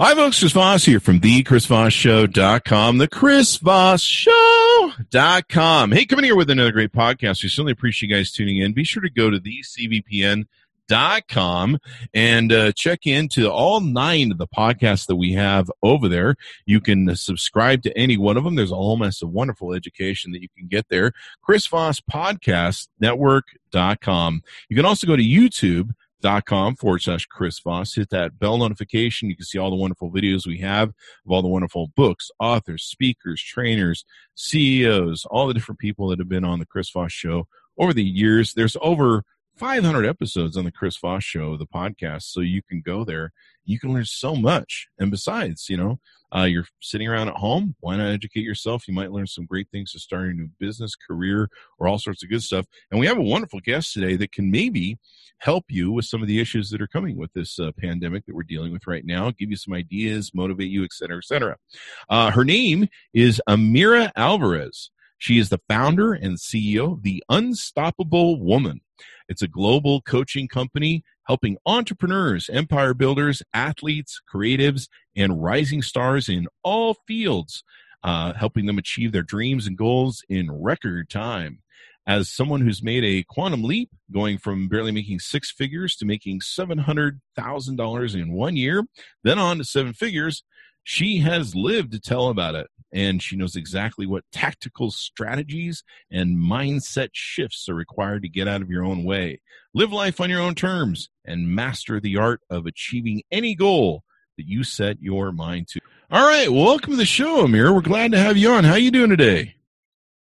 Hi, folks. Chris Voss here from the ChrisVossShow.com, the ChrisVossShow.com. Hey, coming here with another great podcast. We certainly appreciate you guys tuning in. Be sure to go to the CVPN.com and uh, check into all nine of the podcasts that we have over there. You can subscribe to any one of them. There's a whole mess of wonderful education that you can get there. Chris Voss Podcast Network.com. You can also go to YouTube dot com forward slash Chris Voss. Hit that bell notification. You can see all the wonderful videos we have of all the wonderful books, authors, speakers, trainers, CEOs, all the different people that have been on the Chris Voss show over the years. There's over 500 episodes on the Chris Voss show, the podcast. So you can go there. You can learn so much. And besides, you know, uh, you're sitting around at home. Why not educate yourself? You might learn some great things to start a new business, career, or all sorts of good stuff. And we have a wonderful guest today that can maybe help you with some of the issues that are coming with this uh, pandemic that we're dealing with right now, give you some ideas, motivate you, et cetera, et cetera. Uh, her name is Amira Alvarez. She is the founder and CEO of The Unstoppable Woman. It's a global coaching company helping entrepreneurs, empire builders, athletes, creatives, and rising stars in all fields, uh, helping them achieve their dreams and goals in record time. As someone who's made a quantum leap, going from barely making six figures to making $700,000 in one year, then on to seven figures, she has lived to tell about it and she knows exactly what tactical strategies and mindset shifts are required to get out of your own way. Live life on your own terms and master the art of achieving any goal that you set your mind to. All right, welcome to the show, Amir. We're glad to have you on. How are you doing today?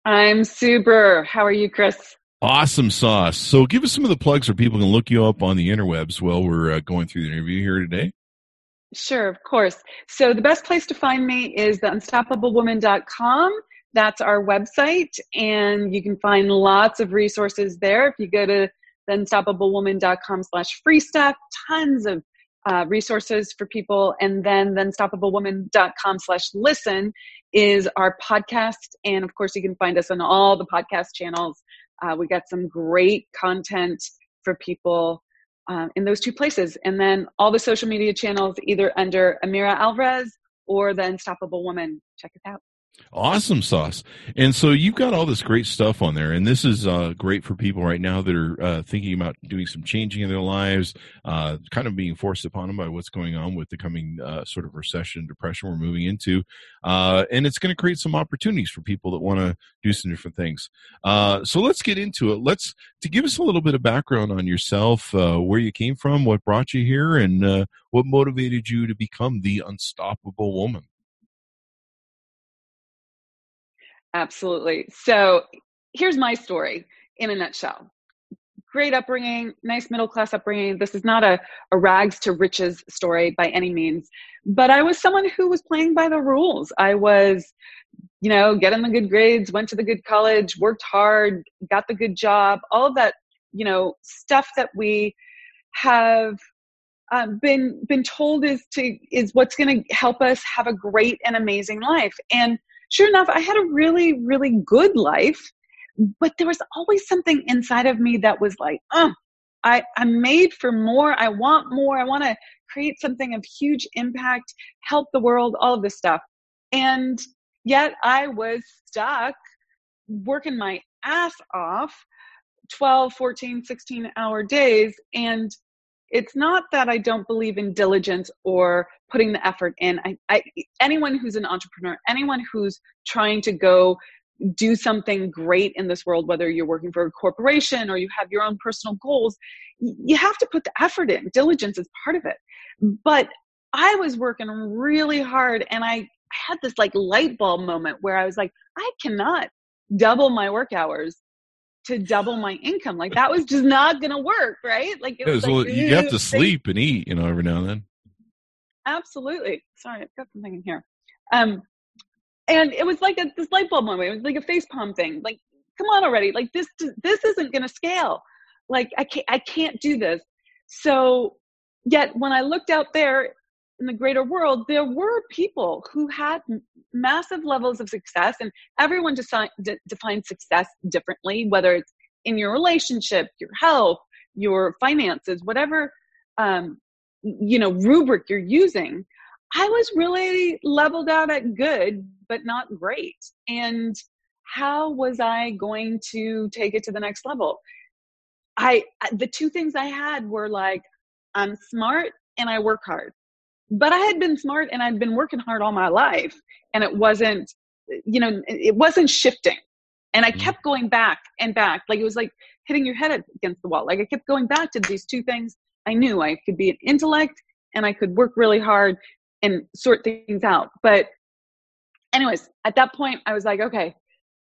I'm super. How are you, Chris? Awesome sauce. So, give us some of the plugs so people can look you up on the interwebs while we're uh, going through the interview here today. Sure, of course. So the best place to find me is the unstoppablewoman.com. That's our website, and you can find lots of resources there. If you go to the unstoppablewoman.com slash free stuff, tons of uh, resources for people. And then the unstoppablewoman.com slash listen is our podcast. And of course, you can find us on all the podcast channels. Uh, we got some great content for people um, in those two places. And then all the social media channels, either under Amira Alvarez or the Unstoppable Woman. Check it out. Awesome sauce. And so you've got all this great stuff on there, and this is uh, great for people right now that are uh, thinking about doing some changing in their lives, uh, kind of being forced upon them by what's going on with the coming uh, sort of recession, depression we're moving into. Uh, and it's going to create some opportunities for people that want to do some different things. Uh, so let's get into it. Let's to give us a little bit of background on yourself, where you came from, what brought you here, and what motivated you to become the unstoppable woman. Absolutely. So here's my story in a nutshell. Great upbringing, nice middle class upbringing. This is not a, a rags to riches story by any means, but I was someone who was playing by the rules. I was, you know, getting the good grades, went to the good college, worked hard, got the good job, all of that, you know, stuff that we have um, been been told is to is what's going to help us have a great and amazing life and sure enough, I had a really, really good life, but there was always something inside of me that was like, oh, I, I'm made for more. I want more. I want to create something of huge impact, help the world, all of this stuff. And yet I was stuck working my ass off 12, 14, 16 hour days. And it's not that I don't believe in diligence or putting the effort in. I, I, anyone who's an entrepreneur, anyone who's trying to go do something great in this world, whether you're working for a corporation or you have your own personal goals, you have to put the effort in. Diligence is part of it. But I was working really hard and I had this like light bulb moment where I was like, I cannot double my work hours to double my income. Like that was just not going to work, right? Like, it was, like, you have to sleep and eat, you know, every now and then. Absolutely. Sorry, I've got something in here. Um, and it was like a, this light bulb moment. It was like a face palm thing. Like, come on already. Like this, this isn't going to scale. Like I can't, I can't do this. So yet when I looked out there in the greater world, there were people who had massive levels of success, and everyone desi- de- defines success differently, whether it's in your relationship, your health, your finances, whatever um, you know rubric you're using. I was really leveled out at good, but not great. And how was I going to take it to the next level? I the two things I had were like I'm smart and I work hard. But I had been smart and I'd been working hard all my life and it wasn't you know it wasn't shifting. And I mm-hmm. kept going back and back like it was like hitting your head against the wall. Like I kept going back to these two things. I knew I could be an intellect and I could work really hard and sort things out. But anyways, at that point I was like, okay,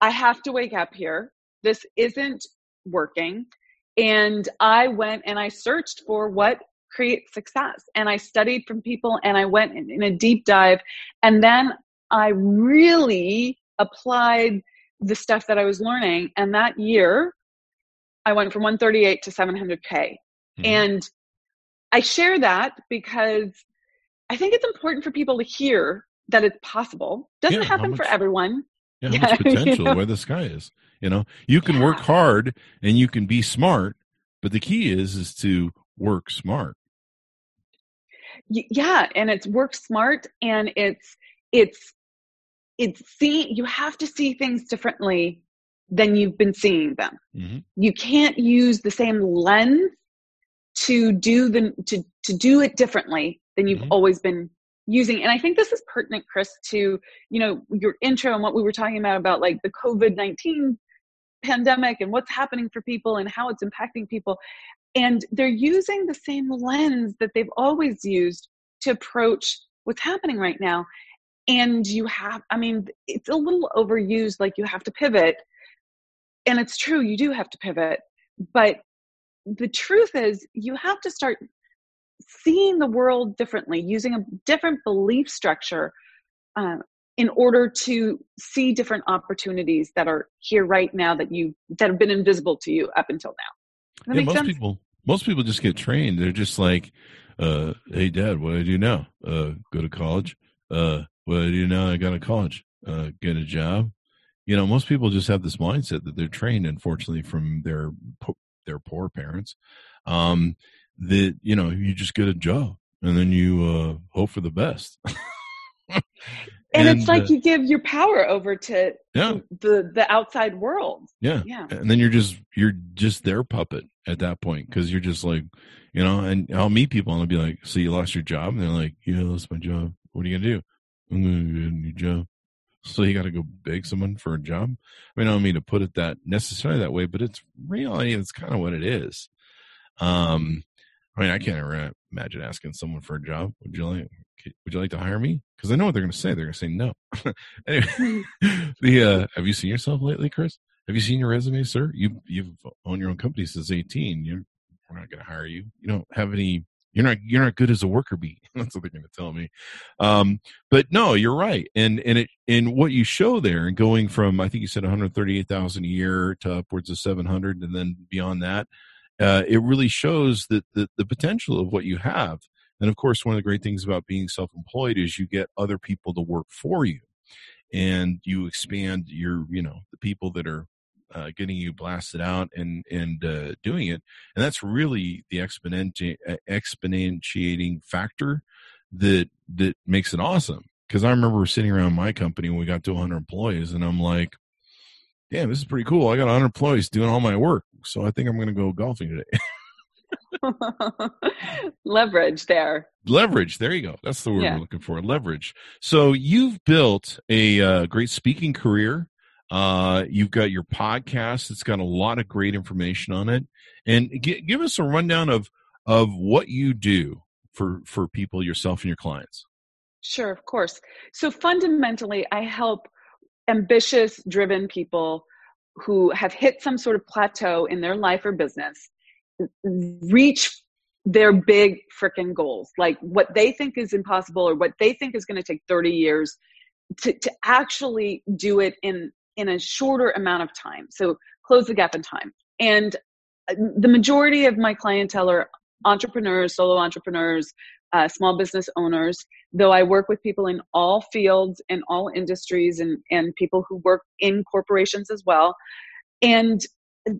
I have to wake up here. This isn't working. And I went and I searched for what creates success. And I studied from people and I went in, in a deep dive. And then I really applied the stuff that I was learning. And that year, I went from 138 to 700K. Mm-hmm. And I share that because I think it's important for people to hear that it's possible. Doesn't yeah, happen much, for everyone. Yeah, yeah, potential you know? where the sky is. You know, you can yeah. work hard and you can be smart, but the key is is to work smart. Yeah, and it's work smart and it's it's it's see you have to see things differently than you've been seeing them. Mm-hmm. You can't use the same lens to do the to to do it differently than you've mm-hmm. always been using and i think this is pertinent chris to you know your intro and what we were talking about about like the covid-19 pandemic and what's happening for people and how it's impacting people and they're using the same lens that they've always used to approach what's happening right now. And you have i mean it's a little overused like you have to pivot. And it's true you do have to pivot. But the truth is you have to start seeing the world differently, using a different belief structure uh, in order to see different opportunities that are here right now that you that have been invisible to you up until now. Yeah, most sense? people most people just get trained. They're just like, uh, "Hey, Dad, what do I do now? Uh, go to college. Uh, what do I do now? I got to college. Uh, get a job." You know, most people just have this mindset that they're trained, unfortunately, from their their poor parents. Um, that you know you just get a job and then you uh, hope for the best. and, and, it's like uh, you give your power over to yeah. the the outside world. Yeah, yeah. And then you're just you're just their puppet at that point because you're just like, you know. And I'll meet people and I'll be like, "So you lost your job?" And they're like, "Yeah, I lost my job. What are you gonna do?" I'm gonna get a new job. So you got to go beg someone for a job. I mean, I don't mean to put it that necessarily that way, but it's reality. It's kind of what it is. Um, I mean, I can't imagine asking someone for a job. Would you like? Would you like to hire me? Because I know what they're going to say. They're going to say no. anyway, the uh, have you seen yourself lately, Chris? Have you seen your resume, sir? You you've owned your own company since eighteen. You're we're not going to hire you. You don't have any. You're not you're not good as a worker bee. That's what they're going to tell me. Um, but no, you're right. And and it in what you show there, and going from I think you said 138,000 a year to upwards of 700, and then beyond that uh, it really shows that the, the potential of what you have. And of course, one of the great things about being self employed is you get other people to work for you and you expand your, you know, the people that are uh, getting you blasted out and and uh, doing it, and that's really the exponenti- exponentiating factor that that makes it awesome. Because I remember sitting around my company when we got to 100 employees, and I'm like, damn, this is pretty cool. I got 100 employees doing all my work. So I think I'm going to go golfing today. leverage there. Leverage. There you go. That's the word yeah. we're looking for. Leverage. So you've built a uh, great speaking career. Uh, you've got your podcast. It's got a lot of great information on it. And g- give us a rundown of of what you do for for people, yourself, and your clients. Sure, of course. So fundamentally, I help ambitious, driven people who have hit some sort of plateau in their life or business reach their big freaking goals, like what they think is impossible or what they think is going to take 30 years to, to actually do it in in a shorter amount of time. So close the gap in time. And uh, the majority of my clientele are entrepreneurs, solo entrepreneurs, uh, small business owners, though I work with people in all fields and all industries and, and people who work in corporations as well. And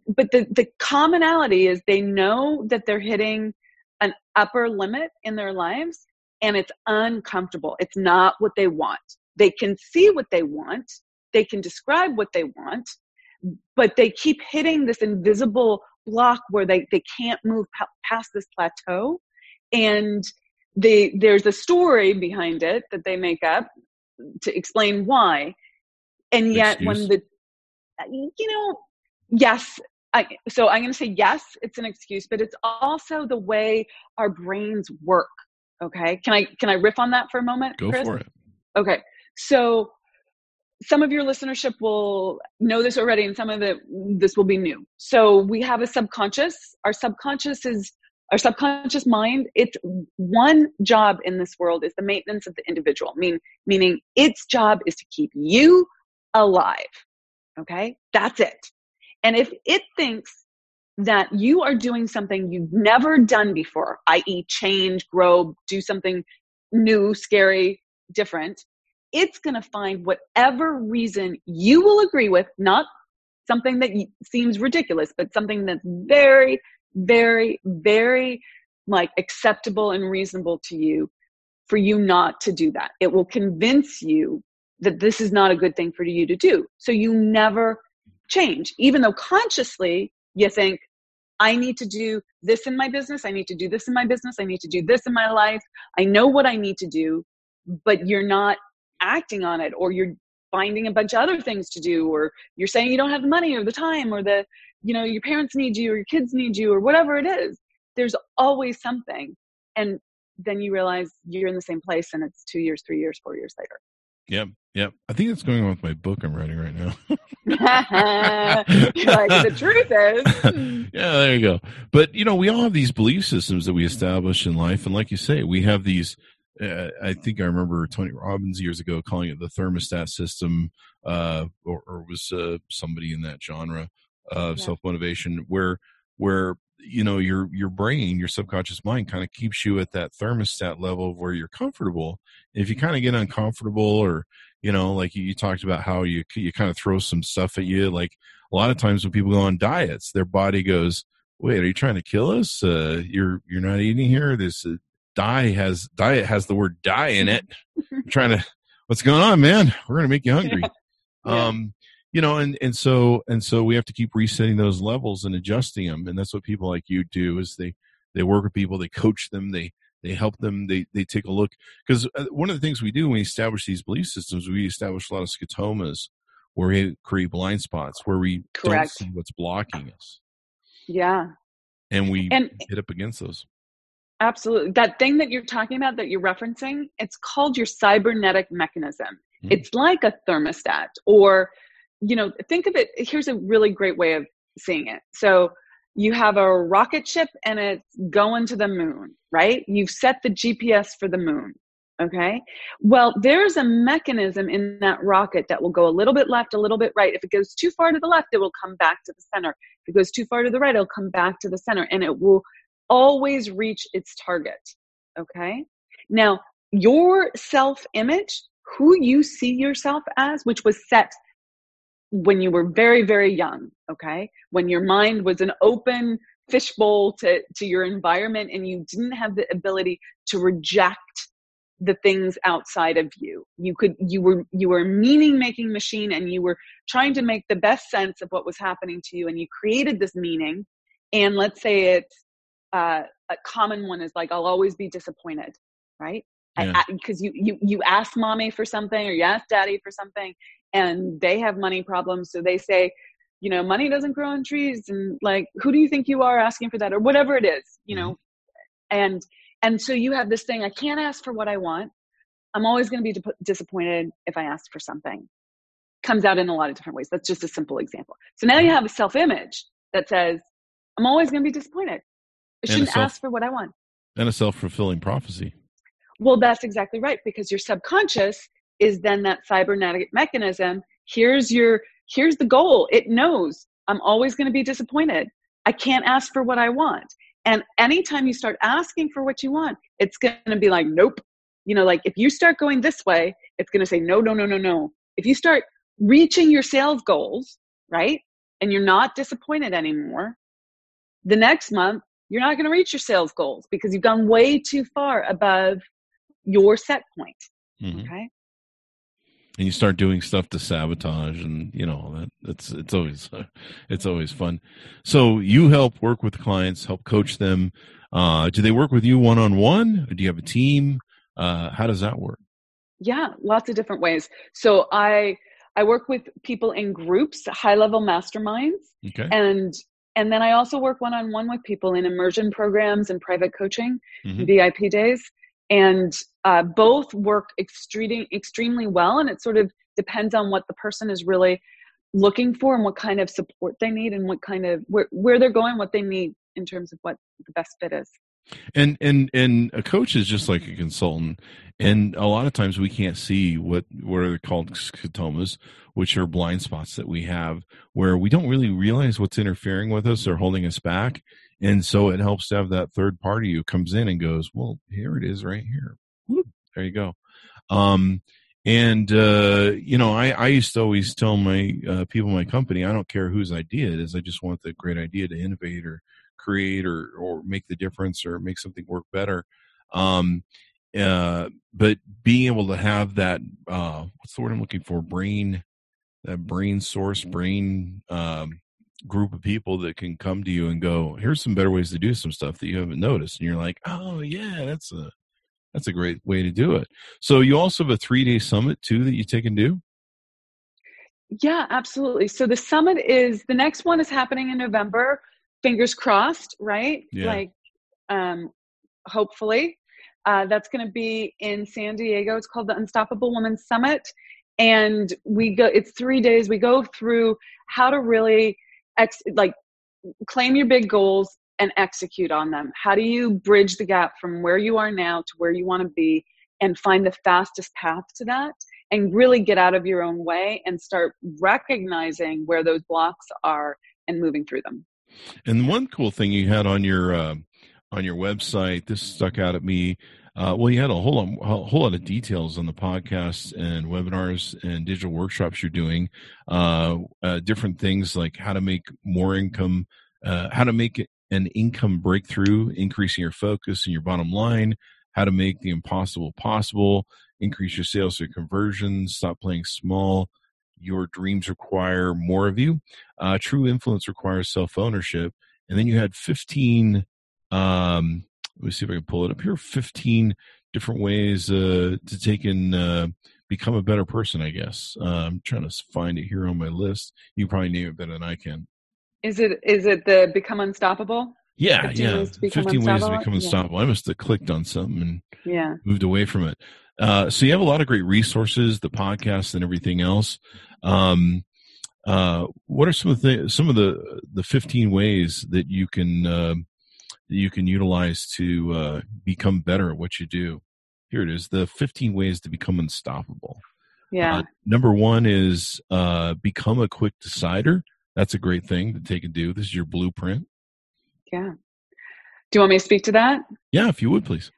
but the, the commonality is they know that they're hitting an upper limit in their lives and it's uncomfortable. It's not what they want. They can see what they want, they can describe what they want, but they keep hitting this invisible block where they, they can't move past this plateau. And they, there's a story behind it that they make up to explain why. And yet, Excuse. when the, you know, yes, I, so I'm going to say yes, it's an excuse, but it's also the way our brains work. Okay, can I can I riff on that for a moment? Go Chris? for it. Okay, so some of your listenership will know this already, and some of it this will be new. So we have a subconscious. Our subconscious is our subconscious mind. Its one job in this world is the maintenance of the individual. Mean meaning its job is to keep you alive. Okay, that's it. And if it thinks that you are doing something you've never done before, i.e., change, grow, do something new, scary, different, it's going to find whatever reason you will agree with, not something that seems ridiculous, but something that's very, very, very like acceptable and reasonable to you for you not to do that. It will convince you that this is not a good thing for you to do. So you never change, even though consciously you think, I need to do this in my business. I need to do this in my business. I need to do this in my life. I know what I need to do, but you're not acting on it or you're finding a bunch of other things to do or you're saying you don't have the money or the time or the you know your parents need you or your kids need you or whatever it is there's always something and then you realize you're in the same place and it's two years three years four years later Yep, yep. I think that's going on with my book I'm writing right now. like, the truth is. yeah, there you go. But you know, we all have these belief systems that we establish in life, and like you say, we have these. Uh, I think I remember Tony Robbins years ago calling it the thermostat system, uh, or, or, was uh, somebody in that genre of yeah. self motivation, where where you know your your brain your subconscious mind kind of keeps you at that thermostat level where you're comfortable. If you kind of get uncomfortable or you know like you, you, talked about how you you kind of throw some stuff at you like a lot of times when people go on diets their body goes wait are you trying to kill us? Uh, you're you're not eating here? This uh, die has diet has the word die in it. Trying to what's going on man? We're gonna make you hungry. Yeah. um you know and and so and so we have to keep resetting those levels and adjusting them and that's what people like you do is they they work with people they coach them they they help them they they take a look. Because uh, one of the things we do when we establish these belief systems we establish a lot of scotomas where we create blind spots where we Correct. don't see what's blocking us. Yeah. And we and, hit up against those. Absolutely. That thing that you're talking about that you're referencing it's called your cybernetic mechanism. Mm-hmm. it's like a thermostat or you know, think of it. Here's a really great way of seeing it. So you have a rocket ship and it's going to the moon, right? You've set the GPS for the moon. Okay. Well, there's a mechanism in that rocket that will go a little bit left, a little bit right. If it goes too far to the left, it will come back to the center. If it goes too far to the right, it'll come back to the center and it will always reach its target. Okay. Now, your self image, who you see yourself as, which was set when you were very very young okay? When your mind was an open fishbowl to to your environment and you didn't have the ability to reject the things outside of you. You could you were you were a meaning making machine and you were trying to make the best sense of what was happening to you and you created this meaning. And let's say it's uh, a common one is like i'll always be disappointed right? Because yeah. you you you ask mommy for something or you ask daddy for something and they have money problems so they say you know money doesn't grow on trees and like who do you think you are asking for that? or whatever it is you know? Mm-hmm. and and so you have this thing i can't ask for what i want. I'm always going to be disappointed if i ask for something. Comes out in a lot of different ways. That's just a simple example. So now you mm-hmm. have a self image that says i'm always going to be disappointed. I shouldn't self, ask for what i want. and a self-fulfilling prophecy. Well that's exactly right because your subconscious is then that cybernetic mechanism. Here's your, here's the goal. It knows I'm always going to be disappointed. I can't ask for what I want. And anytime you start asking for what you want, it's going to be like, nope. You know, like if you start going this way, it's going to say, no, no, no, no, no. If you start reaching your sales goals, right? And you're not disappointed anymore, the next month, you're not going to reach your sales goals because you've gone way too far above your set point. Mhm. Okay. And you start doing stuff to sabotage and you know that it's it's always it's always fun. So you help work with clients help coach them. Uh do they work with you one-on-one? Do you have a team? Uh how does that work? Yeah, lots of different ways. So I I work with people in groups, high level masterminds, okay. and and then I also work one on one with people in immersion programs and private coaching, Mhm. VIP days, and uh, both work extremely extremely well. And it sort of depends on what the person is really looking for and what kind of support they need and what kind of where where they're going, what they need in terms of what the best fit is. and and and a coach is just like a consultant and a lot of times we can't see what what are called scotomas which are blind spots that we have where we don't really realize what's interfering with us or holding us back and so it helps to have that third party who comes in and goes well here it is right here there you go. Um and uh you know i i used to always tell my uh, people in my company i don't care whose idea it is i just want the great idea to innovate or create or or make the difference or make something work better. Um uh but being able to have that uh what's the word i'm looking for? Brain that brain source brain um group of people that can come to you and go here's some better ways to do some stuff that you haven't noticed. And you're like oh yeah that's a that's a great way to do it so you also have a three day summit too that you take and do Yeah, absolutely. So the summit is the next one is happening in November. Fingers crossed, right? Yeah. Like, um, hopefully, uh, that's going to be in San Diego. It's called the Unstoppable Woman Summit, and we go. It's three days. We go through how to really ex like claim your big goals and execute on them. How do you bridge the gap from where you are now to where you want to be, and find the fastest path to that? and really get out of your own way and start recognizing where those blocks are and moving through them. And one cool thing you had on your uh, on your website, this stuck out at me. Uh, well, you had a whole lot, a whole lot of details on the podcasts and webinars and digital workshops you're doing. Uh, uh, different things like how to make more income, uh, how to make an income breakthrough, increasing your focus and your bottom line, how to make the impossible possible, increase your sales through conversions, stop playing small. Your dreams require more of you. Uh, true influence requires self ownership. And then you had 15, um, let me see if I can pull it up here 15 different ways uh, to take and uh, become a better person, I guess. Uh, I'm trying to find it here on my list. You probably name it better than I can. Is it is it the become unstoppable? Yeah, 15 yeah. ways 15 ways to unstoppable? become Yeah. unstoppable. I must have clicked on something and Yeah. moved away from it. Uh, so you have a lot of great resources, the podcast and everything else. Um, uh, what are some of the some of the the 15 ways that you can uh, that you can utilize to uh, become better at what you do? Here it is: the 15 ways to become unstoppable. Yeah. Uh, number one is uh, become a quick decider. That's a great thing to take and do. This is your blueprint. yeah. Do you want me to speak to that? Yeah, if you would please.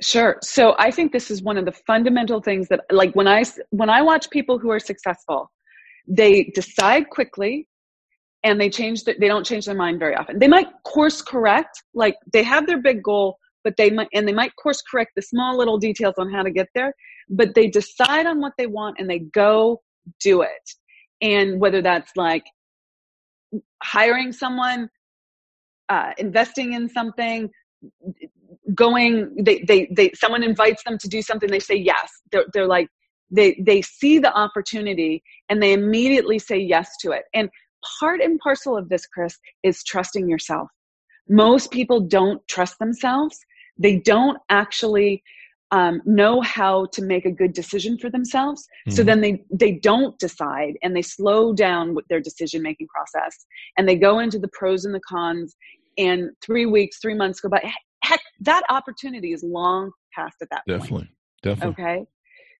Sure. So I think this is one of the fundamental things that like when I when I watch people who are successful, they decide quickly and they change the, they don't change their mind very often. They might course correct, like they have their big goal, but they might and they might course correct the small little details on how to get there, but they decide on what they want and they go do it. And whether that's like hiring someone, uh, investing in something, going they, they they someone invites them to do something they say yes. They're, they're like they they see the opportunity and they immediately say yes to it. And part and parcel of this chris is trusting yourself. Most people don't trust themselves. They don't actually um, know how to make a good decision for themselves. So Mhm. then they they don't decide and they slow down with their decision making process and they go into the pros and the cons and three weeks three months go by. Heck that opportunity is long past at that point. Definitely, definitely. okay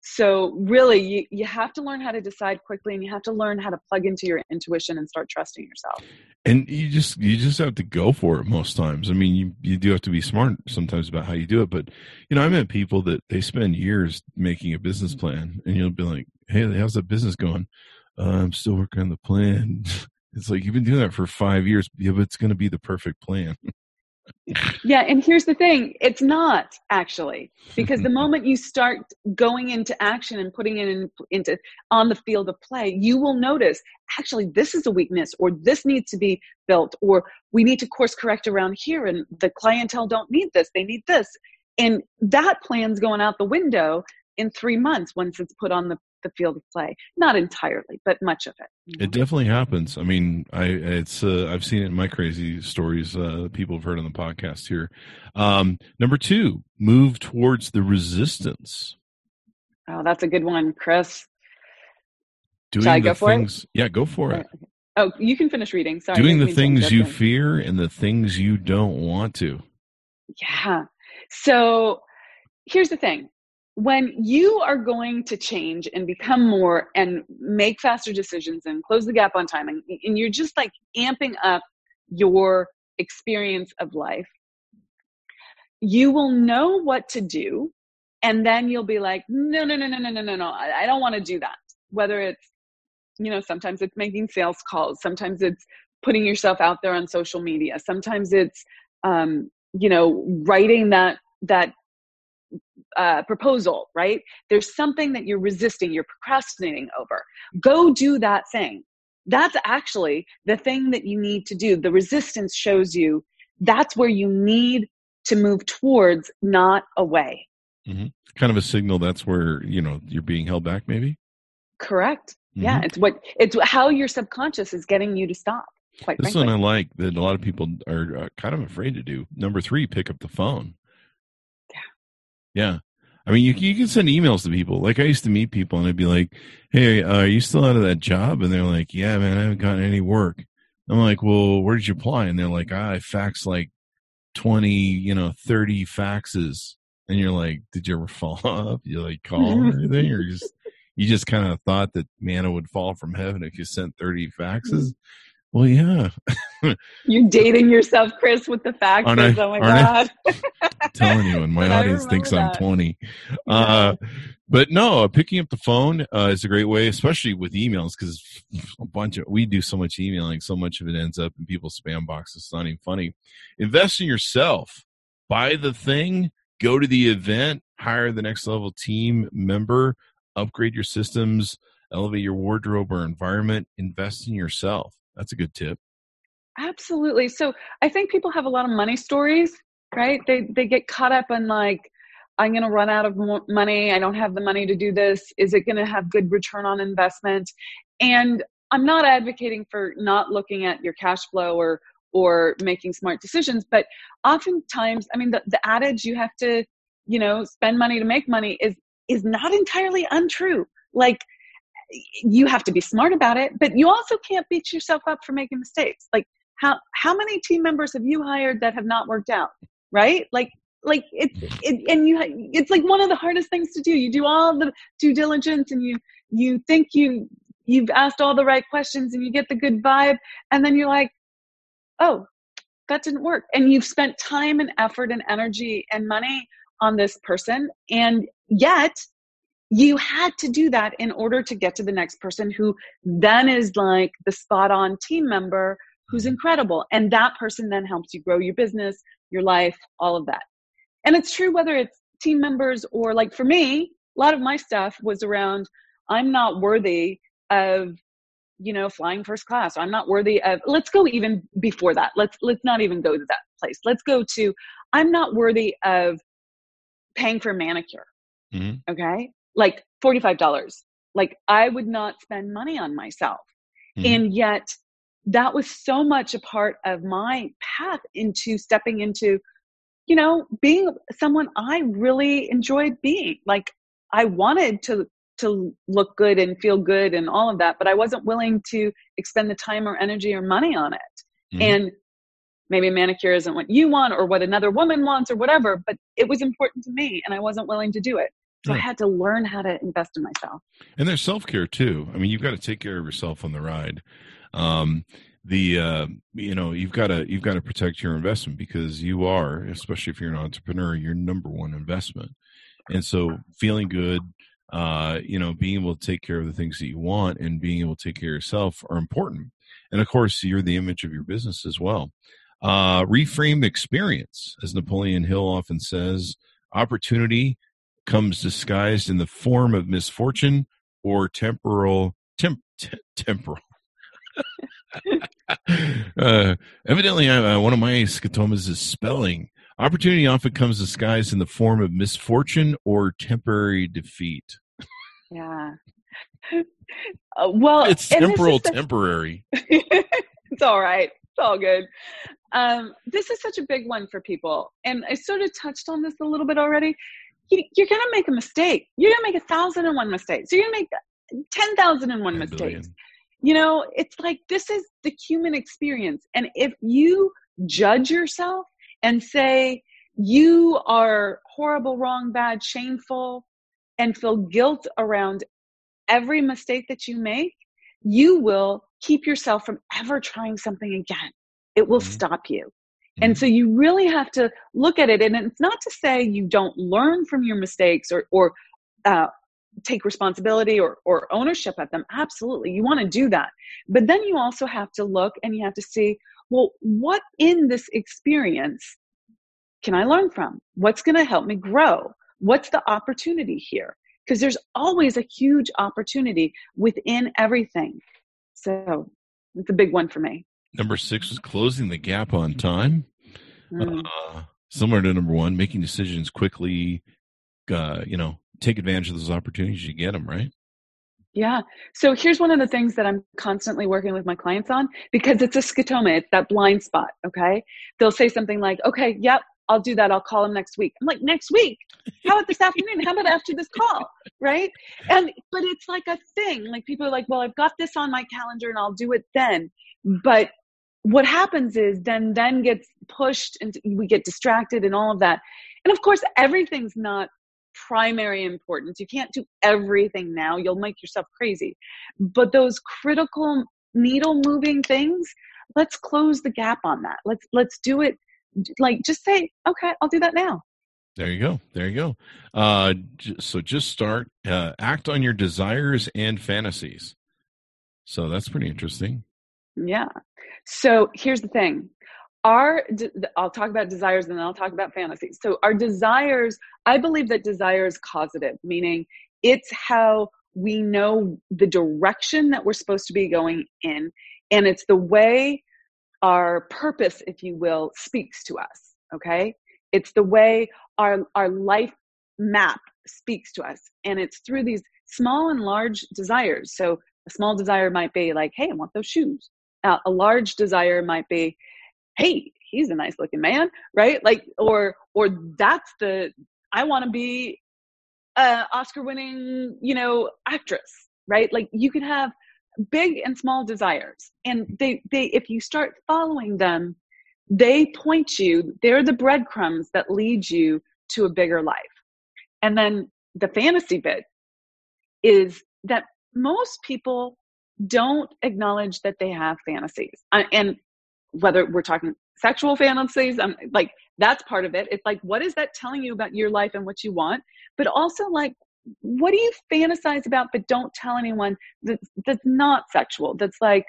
so really you, you have to learn how to decide quickly and you have to learn how to plug into your intuition and start trusting yourself. And you just you just have to go for it most times. I mean you, you do have to be smart sometimes about how you do it but you know i met people that they spend years making a business plan and you'll be like hey how's that business going? Uh, i'm still working on the plan. It's like you've been doing that for five years. Yeah but it's going to be the perfect plan yeah, and here's the thing it's not actually, because the moment you start going into action and putting it in, into on the field of play, you will notice actually this is a weakness, or this needs to be built, or we need to course correct around here, and the clientele don't need this, they need this. And that plan's going out the window in three months once it's put on the the field of play. Not entirely, but much of it. You know? It definitely happens. I mean, I it's uh, I've seen it in my crazy stories. Uh, people have heard on the podcast here. Um, number two, move towards the resistance. Oh, that's a good one, Chris. Doing Shall I go for things, it? Yeah, go for it. Oh, you can finish reading. Sorry. Doing the things you fear and the things you don't want to. Yeah. So here's the thing when you are going to change and become more and make faster decisions and close the gap on time and, and you're just like amping up your experience of life you will know what to do and then you'll be like no no no no no no no no i, don't want to do that. Whether it's you know sometimes it's making sales calls sometimes it's putting yourself out there on social media sometimes it's um, you know writing that that uh, proposal, right? There's something that you're resisting, you're procrastinating over. Go do that thing. That's actually the thing that you need to do. The resistance shows you that's where you need to move towards, not away. Mm-hmm. Kind of a signal that's where, you know, you're being held back, maybe? Correct. Mm-hmm. Yeah. It's what, it's how your subconscious is getting you to stop. Quite this frankly. one I like that a lot of people are uh, kind of afraid to do. Number three, pick up the phone. Yeah. I mean, you, you can send emails to people. Like I used to meet people and I'd be like, Hey, uh, are you still out of that job? And they're like, yeah, man, I haven't gotten any work. I'm like, well, where did you apply? And they're like, ah, I faxed like 20, you know, 30 faxes. And you're like, did you ever fall off? You like call or anything? Or just, you just kind of thought that manna would fall from heaven if you sent 30 faxes? Well, yeah. You're dating yourself, Chris, with the. I, oh my god! I'm telling you, and my audience thinks that. I'm 20. Yeah. Uh, but no, picking up the phone uh, is a great way, especially with emails, because a bunch of we do so much emailing, so much of it ends up in people's spam boxes. It's not even funny. Invest in yourself. Buy the thing. Go to the event. Hire the next level team member. Upgrade your systems. Elevate your wardrobe or environment. Invest in yourself that's a good tip. Absolutely. So I think people have a lot of money stories, right? They they get caught up in like, I'm going to run out of money. I don't have the money to do this. Is it going to have good return on investment? And I'm not advocating for not looking at your cash flow or or making smart decisions, but oftentimes, I mean, the, the adage you have to, you know, spend money to make money is is not entirely untrue. Like you have to be smart about it, but you also can't beat yourself up for making mistakes. Like how how many team members have you hired that have not worked out? Right? Like like it's it, and you it's like one of the hardest things to do. You do all the due diligence and you you think you you've asked all the right questions and you get the good vibe and then you're like, "Oh, that didn't work." And you've spent time and effort and energy and money on this person and yet you had to do that in order to get to the next person who then is like the spot on team member who's mm-hmm. incredible. And that person then helps you grow your business, your life, all of that. And it's true whether it's team members or like for me, a lot of my stuff was around I'm not worthy of you know flying first class i'm not worthy of let's go even before that let's let's not even go to that place let's go to i'm not worthy of paying for a manicure mm-hmm. okay like $45. Like I would not spend money on myself. Mm-hmm. And yet that was so much a part of my path into stepping into, you know, being someone I really enjoyed being. Like I wanted to to look good and feel good and all of that, but I wasn't willing to expend the time or energy or money on it. Mm-hmm. And maybe manicure isn't what you want or what another woman wants or whatever, but it was important to me and I wasn't willing to do it. So yeah. I had to learn how to invest in myself. And there's self care too. I mean, you've got to take care of yourself on the ride. Um, the uh, you know you've got to you've got to protect your investment because you are, especially if you're an entrepreneur, your number one investment. And so, feeling good, uh, you know, being able to take care of the things that you want and being able to take care of yourself are important. And of course, you're the image of your business as well. Uh, reframe experience, as Napoleon Hill often says, opportunity comes disguised in the form of misfortune or temporal temp, temporal. uh, evidently, uh, one of my scotomas is spelling. Opportunity often comes disguised in the form of misfortune or temporary defeat. Yeah. Uh, well, it's temporal, the, temporary. it's all right. It's all good. Um, this is such a big one for people, and I sort of touched on this a little bit already. You, are going to make a mistake. You're going to make a thousand and one mistakes. You're going to make ten thousand and one mistakes. You know, it's like this is the human experience, and if you judge yourself and say you are horrible, wrong, bad, shameful, and feel guilt around every mistake that you make, you will keep yourself from ever trying something again. It will mm-hmm. stop you. Mm-hmm. And so you really have to look at it. And it's not to say you don't learn from your mistakes or, or uh, take responsibility or, or ownership of them. Absolutely. You want to do that. But then you also have to look and you have to see, well, what in this experience can I learn from? What's going to help me grow? What's the opportunity here? Because there's always a huge opportunity within everything. So it's a big one for me. Number six was closing the gap on time. Mm. Uh, similar to number one, making decisions quickly. Uh, you know, take advantage of those opportunities you get them, right? Yeah. So here's one of the things that I'm constantly working with my clients on because it's a scotoma, it's that blind spot. Okay. They'll say something like, okay, yep, I'll do that. I'll call him next week. I'm like, next week? How about this afternoon? How about after this call? Right. And, but it's like a thing. Like people are like, well, I've got this on my calendar and I'll do it then. But what happens is then, then gets pushed and we get distracted and all of that. And of course, everything's not primary importance. You can't do everything now. You'll make yourself crazy. But those critical needle moving things, let's close the gap on that. Let's let's do it like just say, okay, I'll do that now. There you go. There you go. Uh, so just start, uh, act on your desires and fantasies. So that's pretty interesting. Yeah. So here's the thing. Our, I'll talk about desires and then I'll talk about fantasies. So our desires, I believe that desire is causative, meaning it's how we know the direction that we're supposed to be going in. And it's the way our purpose, if you will, speaks to us. Okay. It's the way our, our life map speaks to us. And it's through these small and large desires. So a small desire might be like, hey, I want those shoes. A large desire might be, hey, he's a nice looking man, right? Like, or, or that's the, I want to be a Oscar winning, you know, actress, right? Like you can have big and small desires and they they if you start following them they point you they're the breadcrumbs that lead you to a bigger life and then the fantasy bit is that most people don't acknowledge that they have fantasies. And whether we're talking sexual fantasies i'm like that's part of it. It's like what is that telling you about your life and what you want? But also like what do you fantasize about but don't tell anyone that, that's not sexual? That's like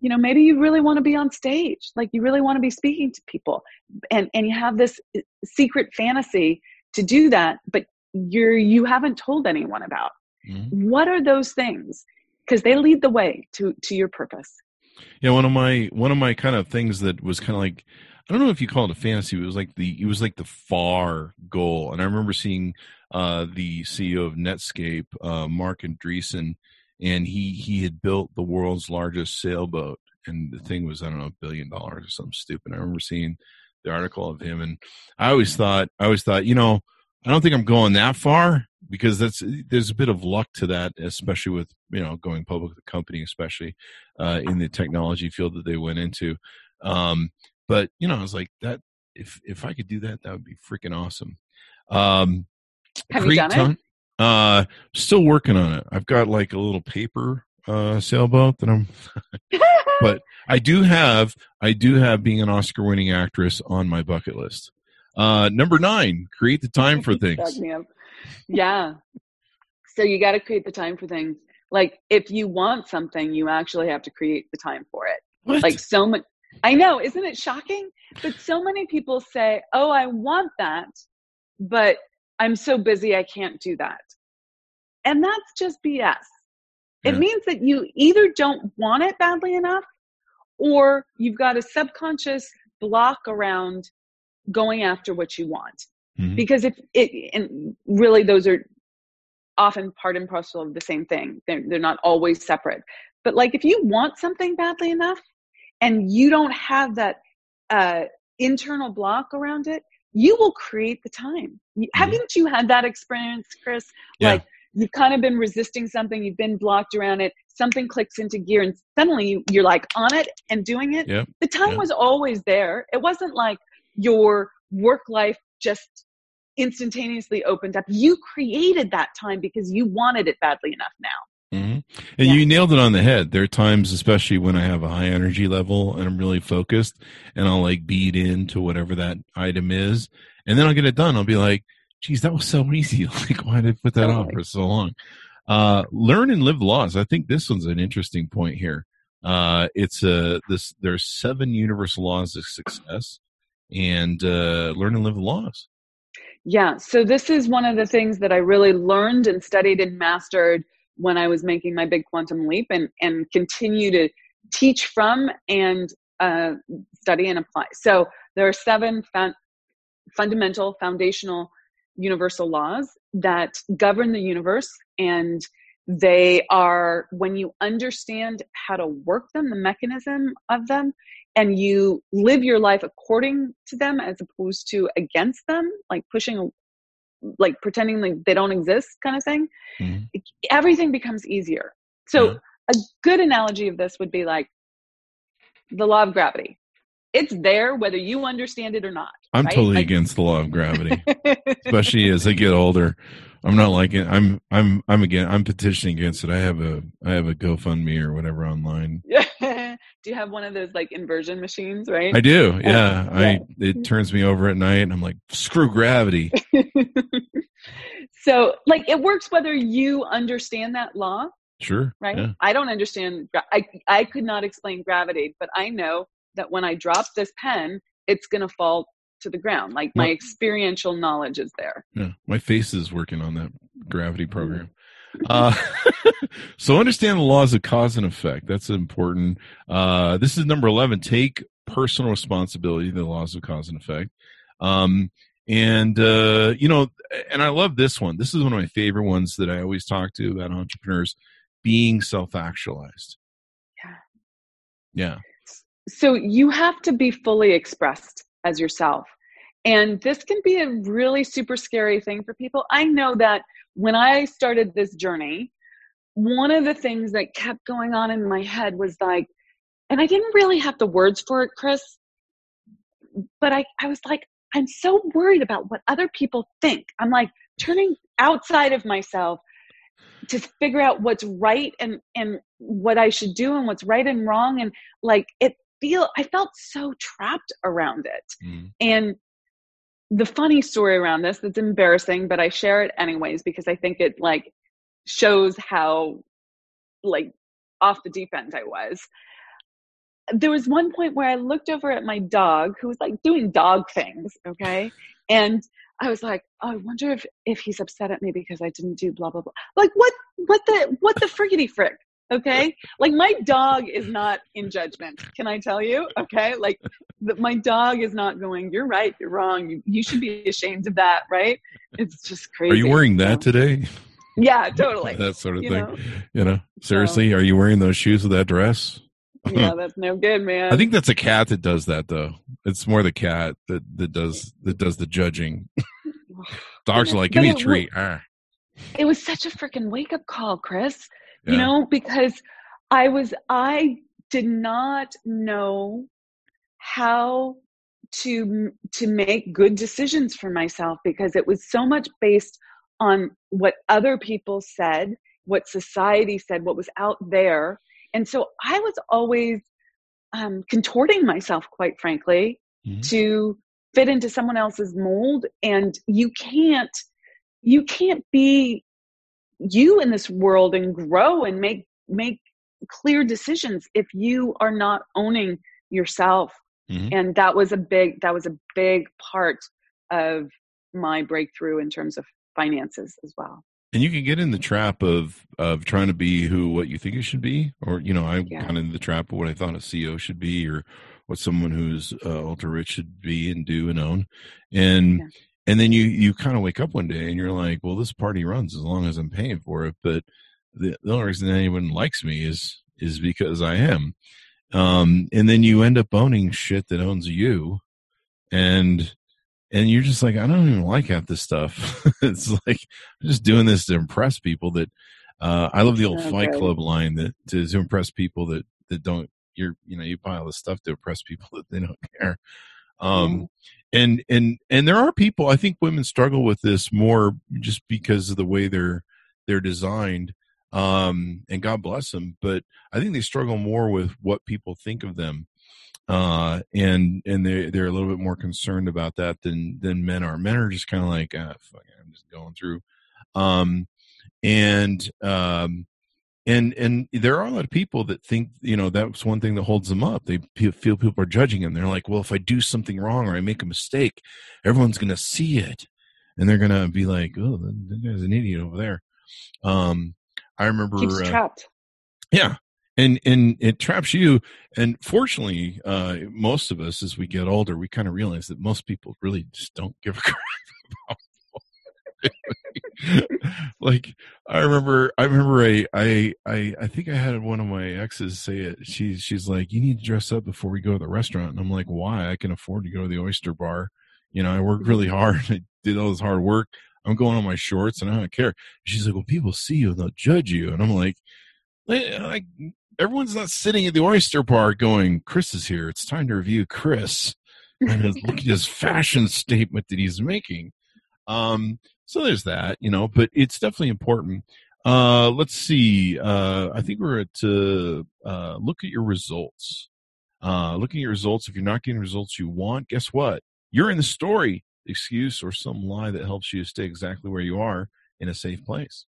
you know maybe you really want to be on stage. Like you really want to be speaking to people. And and you have this uh, secret fantasy to do that but you're you haven't told anyone about. Mm-hmm. what are those things because they lead the way to to your purpose yeah one of my one of my kind of things that was kind of like I don't know if you call it a fantasy. But It was like the it was like the far goal, and I remember seeing uh, the CEO of Netscape, uh, Marc Andreessen, and he he had built the world's largest sailboat, and the thing was I don't know a billion dollars or something stupid. I remember seeing the article of him, and I always thought I always thought you know I don't think I'm going that far because that's there's a bit of luck to that, especially with you know going public with the company, especially uh, in the technology field that they went into. Um, but you know, I was like that. If if I could do that, that would be freaking awesome. Um, Have you done ton, it? Uh, still working on it. I've got like a little paper uh, sailboat that I'm. but I do have I do have being an Oscar winning actress on my bucket list. Uh, number nine, create the time for things. yeah. So you got to create the time for things. Like if you want something, you actually have to create the time for it. What? Like so much I know, isn't it shocking? But so many people say, "Oh, I want that, but I'm so busy I can't do that." And that's just BS. It Yeah. means that you either don't want it badly enough or you've got a subconscious block around going after what you want. Mhm. Because if it, and really those are often part and parcel of the same thing, they're, they're not always separate. But like if you want something badly enough and you don't have that uh, internal block around it, you will create the time. You- Haven't you had that experience, Chris? Yeah. Like you've kind of been resisting something, you've been blocked around it, something clicks into gear, and suddenly you, you're like on it and doing it. Yep. The time Yeah. was always there. It wasn't like your work life just instantaneously opened up. You created that time because you wanted it badly enough now. hmm And Yeah. you nailed it on the head. There are times, especially when I have a high energy level and I'm really focused, and I'll like beat into whatever that item is, and then I'll get it done. I'll be like, "Geez, that was so easy. Like, why did I put that off Totally. for so long?" Uh, learn and live laws. I think this one's an interesting point here. Uh, it's a this. There's seven universal laws of success, and uh, learn and live the laws. Yeah. So this is one of the things that I really learned and studied and mastered when I was making my big quantum leap and, and continue to teach from and uh, study and apply. So there are seven fun- fundamental, foundational, universal laws that govern the universe. And they are, when you understand how to work them, the mechanism of them, and you live your life according to them as opposed to against them, like pushing, like pretending like they don't exist kind of thing, Mhm. everything becomes easier. So Yeah. a good analogy of this would be like the law of gravity. It's there whether you understand it or not. I'm right? totally Like- against the law of gravity. especially as I get older. I'm not like it. I'm I'm I'm again. I'm petitioning against it. I have a I have a GoFundMe or whatever online. Do you have one of those like inversion machines, right? I do. Yeah. yeah. I it turns me over at night, and I'm like, screw gravity. so, like, it works whether you understand that law, Sure. right? Yeah. I don't understand. I I could not explain gravity, but I know that when I drop this pen, it's going to fall to the ground. Like my experiential knowledge is there. Yeah. My face is working on that gravity mm-hmm. program. Uh, so understand the laws of cause and effect. That's important. Uh, this is number 11. Take personal responsibility, the laws of cause and effect. Um, and, uh, you know, and I love this one. This is one of my favorite ones that I always talk to about entrepreneurs being self actualized. Yeah. Yeah. So you have to be fully expressed as yourself. And this can be a really super scary thing for people. I know that when I started this journey, one of the things that kept going on in my head was like, and I didn't really have the words for it, Chris, but I, I was like, I'm so worried about what other people think. I'm like turning outside of myself to figure out what's right and, and what I should do and what's right and wrong. And like it feel, I felt so trapped around it. Mm. And the funny story around this that's embarrassing, but I share it anyways because I think it like shows how like off the deep end I was. There was one point where I looked over at my dog who was like doing dog things, okay? And I was like, oh, I wonder if if he's upset at me because I didn't do blah blah blah. Like what what the what the friggity frick? Okay? Like my dog is not in judgment. Can I tell you? Okay? Like the, my dog is not going, you're right, you're wrong. You, you should be ashamed of that, right? It's just crazy. Are you wearing that So- today? Yeah, totally. that sort of you thing. know? You know, seriously, are you wearing those shoes with that dress? Yeah, that's no good, man. I think that's a cat that does that though. It's more the cat that, that does that does the judging. Dogs are like, give me a treat. Ah. it was such a freaking wake up call, Chris. Yeah. You know, because I was I did not know how to to make good decisions for myself because it was so much based on what other people said, what society said, what was out there. And so I was always um, contorting myself, quite frankly, Mhm. to fit into someone else's mold. And you can't, you can't be you in this world and grow and make make clear decisions if you are not owning yourself. Mhm. And that was a big that was a big part of my breakthrough in terms of finances as well. And you can get in the trap of of trying to be who what you think it should be, or you know, I Yeah. kind of in the trap of what I thought a CEO should be, or what someone who's uh, ultra rich should be and do and own, and Yeah. And then you you kind of wake up one day and you're like, well, this party runs as long as I'm paying for it, but the, the only reason anyone likes me is is because I am, um, and then you end up owning shit that owns you, and and you're just like, I don't even like half this stuff. it's like I'm just doing this to impress people that uh, I love the old So Fight. Club line that to, to impress people that that don't you're you know you buy all this stuff to impress people that they don't care. Um, and and and there are people I think women struggle with this more just because of the way they're they're designed. Um, and God bless them, but I think they struggle more with what people think of them uh, and and they they're a little bit more concerned about that than than men are. Men are just kind of like, ah, fuck it, I'm just going through, um, and um, and and there are a lot of people that think you know that's one thing that holds them up. They feel people are judging them. They're like, well, if I do something wrong or I make a mistake, everyone's gonna see it, and they're gonna be like, oh, that, guy's an idiot over there. Um, I remember Keeps uh, trapped. yeah. And and it traps you. And fortunately, uh, most of us, as we get older, we kind of realize that most people really just don't give a crap about. like I remember, I remember a, I, I, I think I had one of my exes say it. She's, she's like, "You need to dress up before we go to the restaurant." And I'm like, "Why? I can afford to go to the oyster bar. You know, I worked really hard. I did all this hard work. I'm going on my shorts, and I don't care." She's like, "Well, people see you and they'll judge you." And I'm like, like everyone's not sitting at the oyster bar going, Chris is here. It's time to review Chris. And his- look at his fashion statement that he's making. Um, so there's that, you know, but it's definitely important. Uh, let's see. Uh, I think we're at, uh, uh, look at your results. Uh, look at your results. If you're not getting results you want, guess what? You're in the story, excuse or some lie that helps you stay exactly where you are in a safe place.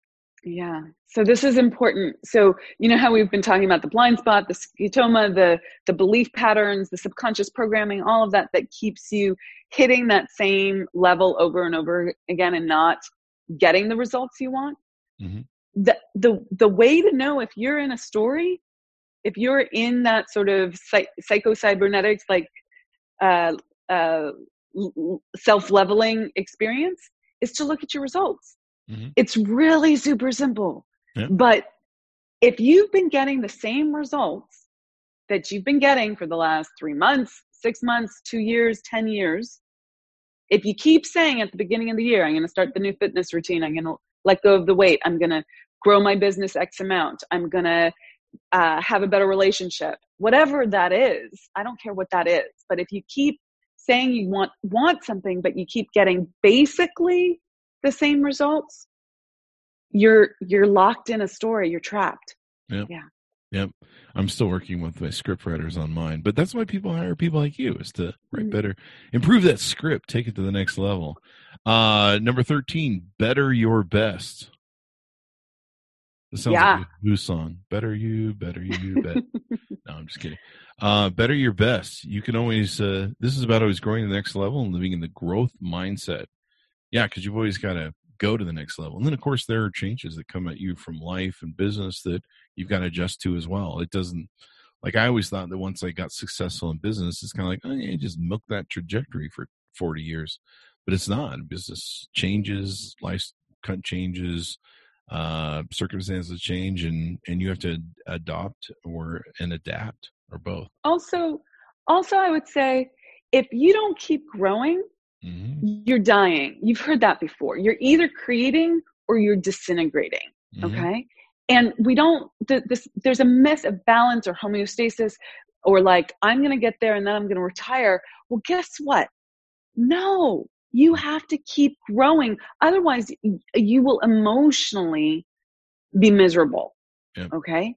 Yeah. So this is important. So you know how we've been talking about the blind spot, the scotoma, the the belief patterns, the subconscious programming, all of that that keeps you hitting that same level over and over again and not getting the results you want. Mhm. The the the way to know if you're in a story, if you're in that sort of psych, psycho cybernetics like uh, uh, self leveling experience is to look at your results. Mhm. It's really super simple. Yeah. But if you've been getting the same results that you've been getting for the last three months, six months, two years, 10 years, if you keep saying at the beginning of the year, I'm going to start the new fitness routine, I'm going to let go of the weight, I'm going to grow my business X amount, I'm going to uh, have a better relationship, whatever that is, I don't care what that is. But if you keep saying you want want something, but you keep getting basically the same results, you're you're locked in a story. You're trapped. Yep. Yeah. Yep. I'm still working with my script writers on mine, but that's why people hire people like you is to write Mhm. better, improve that script, take it to the next level. Uh, number 13, better your best. This sounds Yeah. like a Who song. Better you, better you, bet. no, I'm just kidding. Uh, better your best. You can always, uh, this is about always growing to the next level and living in the growth mindset. Yeah, because you've always got to go to the next level. And then, of course, there are changes that come at you from life and business that you've got to adjust to as well. It doesn't, like, I always thought that once I got successful in business, it's kind of like, oh, yeah, just milk that trajectory for 40 years. But it's not. Business changes, life changes, uh, circumstances change, and, and you have to adopt or and adapt or both. also, also, I would say if you don't keep growing, hmm you're dying. You've heard that before. You're either creating or you're disintegrating. Mm-hmm. Okay. And we don't, th- this, there's a myth of balance or homeostasis or like, I'm going to get there and then I'm going to retire. Well, guess what? No, you have to keep growing. Otherwise, you will emotionally be miserable. Yep. Okay.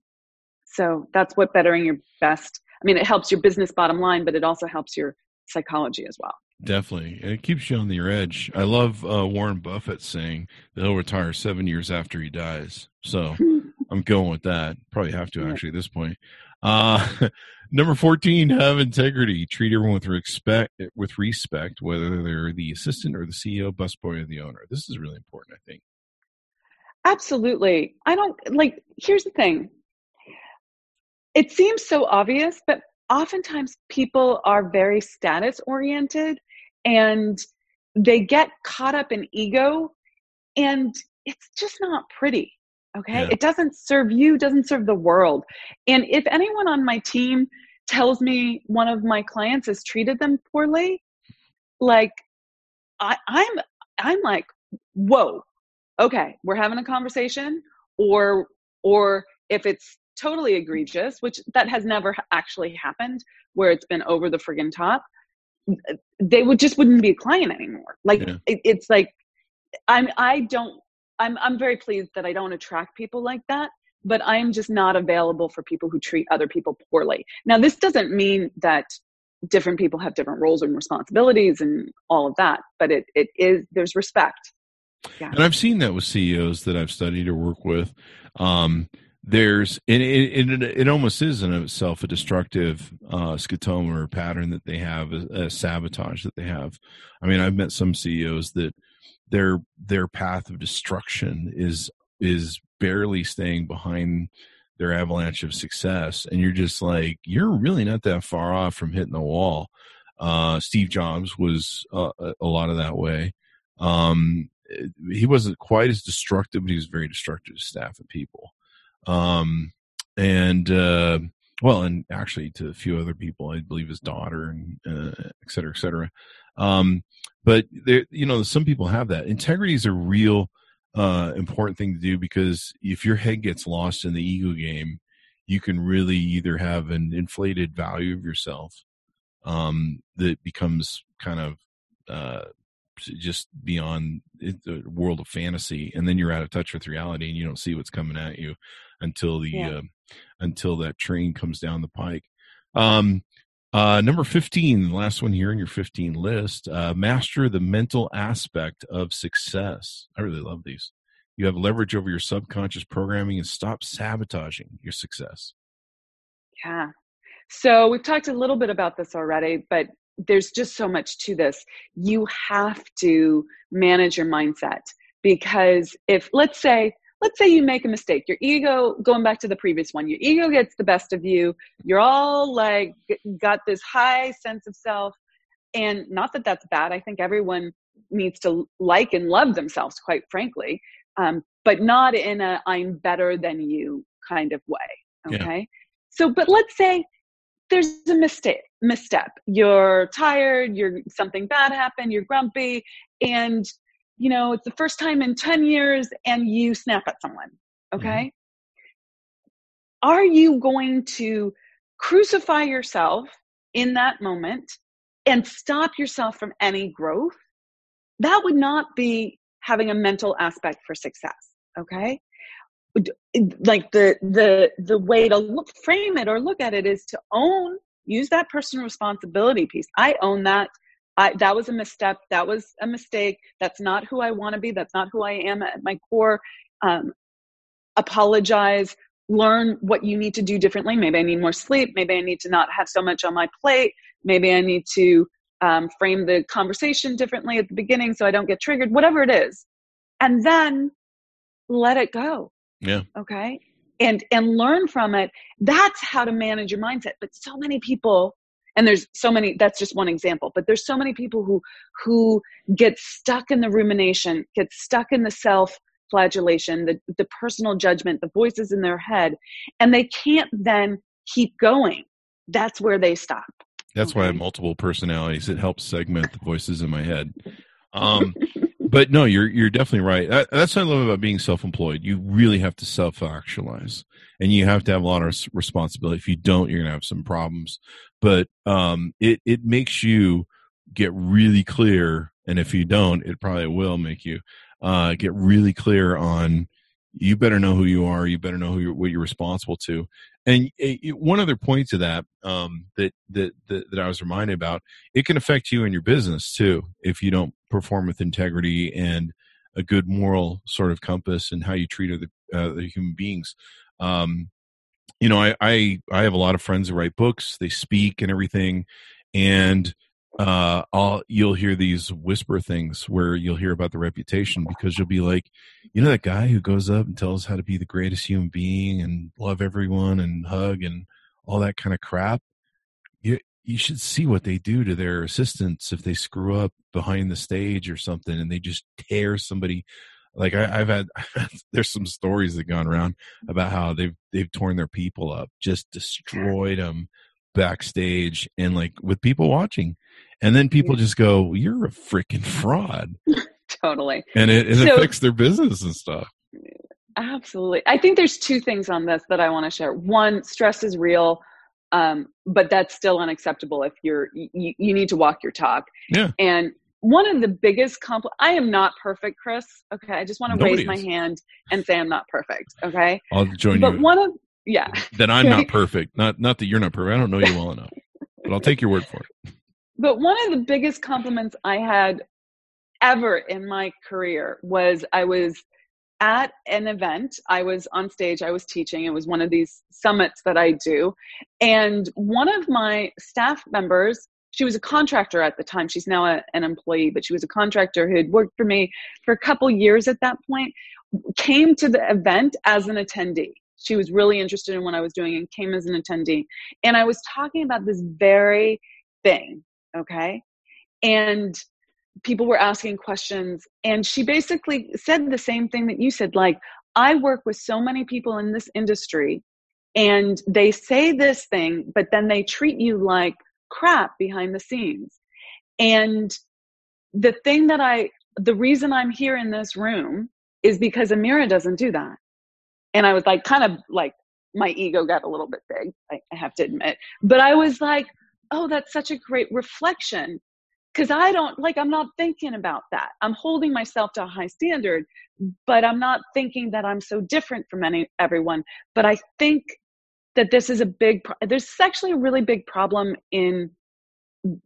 So that's what bettering your best. I mean, it helps your business bottom line, but it also helps your psychology as well. Definitely. And it keeps you on your edge. I love uh, Warren Buffett saying that he'll retire seven years after he dies. So I'm going with that. Probably have to actually at this point. Uh, number 14, have integrity. Treat everyone with respect, with respect, whether they're the assistant or the CEO, busboy, or the owner. This is really important, I think. Absolutely. I don't like, here's the thing it seems so obvious, but oftentimes people are very status oriented and they get caught up in ego and it's just not pretty okay yeah. it doesn't serve you doesn't serve the world and if anyone on my team tells me one of my clients has treated them poorly like I, i'm i'm like whoa okay we're having a conversation or or if it's totally egregious which that has never actually happened where it's been over the friggin' top they would just wouldn't be a client anymore like yeah. it, it's like i'm i don't i'm i'm very pleased that i don't attract people like that but i'm just not available for people who treat other people poorly now this doesn't mean that different people have different roles and responsibilities and all of that but it it is there's respect yeah. and i've seen that with ceos that i've studied or work with um there's it, it, it, almost is in itself a destructive uh, scotoma or pattern that they have a, a, sabotage that they have. I mean i've met some ceos that their their path of destruction is is barely staying behind their avalanche of success. And you're just like you're really not that far off from hitting the wall. Uh, steve jobs was uh, a lot of that way. Um, he wasn't quite as destructive but he was very destructive to staff and people um, and uh, well, and actually to a few other people, I believe his daughter and uh, et cetera, et cetera. Um, but there, you know, some people have that. Integrity is a real uh, important thing to do because if your head gets lost in the ego game, you can really either have an inflated value of yourself um, that becomes kind of uh, just beyond the world of fantasy, and then you're out of touch with reality, and you don't see what's coming at you until the yeah. uh, until that train comes down the pike. Um, uh, number 15, the last one here in your 15 list, uh, master the mental aspect of success. I really love these. You have leverage over your subconscious programming and stop sabotaging your success. Yeah. So we've talked a little bit about this already, but there's just so much to this. You have to manage your mindset because if, let's say, let's say you make a mistake. Your ego going back to the previous one your ego gets the best of you. You're all like got this high sense of self. And not that that's bad. I think everyone needs to like and love themselves quite frankly um, but not in a i'm better than you kind of way okay? Yeah. so but let's say there's a mistake misstep. You're tired you're something bad happened you're grumpy and you know, it's the first time in 10 years and you snap at someone, okay? Mm-hmm. Are you going to crucify yourself in that moment and stop yourself from any growth? That would not be having a mental aspect for success, okay? Like the the the way to look, frame it or look at it is to own, use that personal responsibility piece. I own that I, that was a misstep. That was a mistake. That's not who I want to be. That's not who I am at my core. Um, apologize. Learn what you need to do differently. Maybe I need more sleep. Maybe I need to not have so much on my plate. Maybe I need to um, frame the conversation differently at the beginning so I don't get triggered. Whatever it is, and then let it go. Yeah. Okay. And and learn from it. That's how to manage your mindset. But so many people and there's so many that's just one example but there's so many people who who get stuck in the rumination get stuck in the self flagellation the, the personal judgment the voices in their head and they can't then keep going. That's where they stop. That's okay. why i have multiple personalities it helps segment the voices in my head. Um but no you're you're definitely right that, that's what i love about being self-employed you really have to self-actualize and you have to have a lot of responsibility if you don't you're to have some problems but um, it it makes you get really clear, and if you don't, it probably will make you uh, get really clear on. You better know who you are. You better know who you're, what you're responsible to. And it, it, one other point to that, um, that, that that that I was reminded about, it can affect you in your business too if you don't perform with integrity and a good moral sort of compass and how you treat other, uh, other human beings. Um, you know, I, I I have a lot of friends who write books, they speak and everything, and uh, you'll hear these whisper things where you'll hear about the reputation because you'll be like, you know, that guy who goes up and tells how to be the greatest human being and love everyone and hug and all that kind of crap. You you should see what they do to their assistants if they screw up behind the stage or something and they just tear somebody like I, have had there's some stories that gone around about how they've they've torn their people up, just destroyed them backstage and like with people watching, and then people just go, "You're a freaking fraud." totally, and it, it so, affects their business and stuff. Absolutely, I think there's two things on this that I want to share. One, stress is real. Um, but that's still unacceptable if you're you, you need to walk your talk. Yeah. And one of the biggest compl- I am not perfect, Chris. Okay, I just want to raise is. my hand and say I'm not perfect. Okay, I'll join but you. But one of yeah, that I'm not perfect. Not not that you're not perfect. I don't know you well enough, but I'll take your word for it. But one of the biggest compliments I had ever in my career was I was at an event. I was on stage. I was teaching. It was one of these summits that I do, and one of my staff members she was a contractor at the time. She's now a, an employee, but she was a contractor who had worked for me for a couple years at that point. Came to the event as an attendee. She was really interested in what I was doing and came as an attendee. And I was talking about this very thing, okay? And people were asking questions. And she basically said the same thing that you said like, I work with so many people in this industry and they say this thing, but then they treat you like crap behind the scenes. And the thing that I, the reason I'm here in this room is because Amira doesn't do that. And I was like, kind of like, my ego got a little bit big, I, have to admit. But I was like, oh, that's such a great reflection. Because I don't, like, I'm not thinking about that. I'm holding myself to a high standard, but I'm not thinking that I'm so different from any everyone. But I think that this is a big there's actually a really big problem in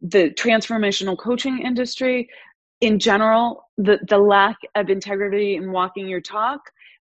the transformational coaching industry in general the the lack of integrity in walking your talk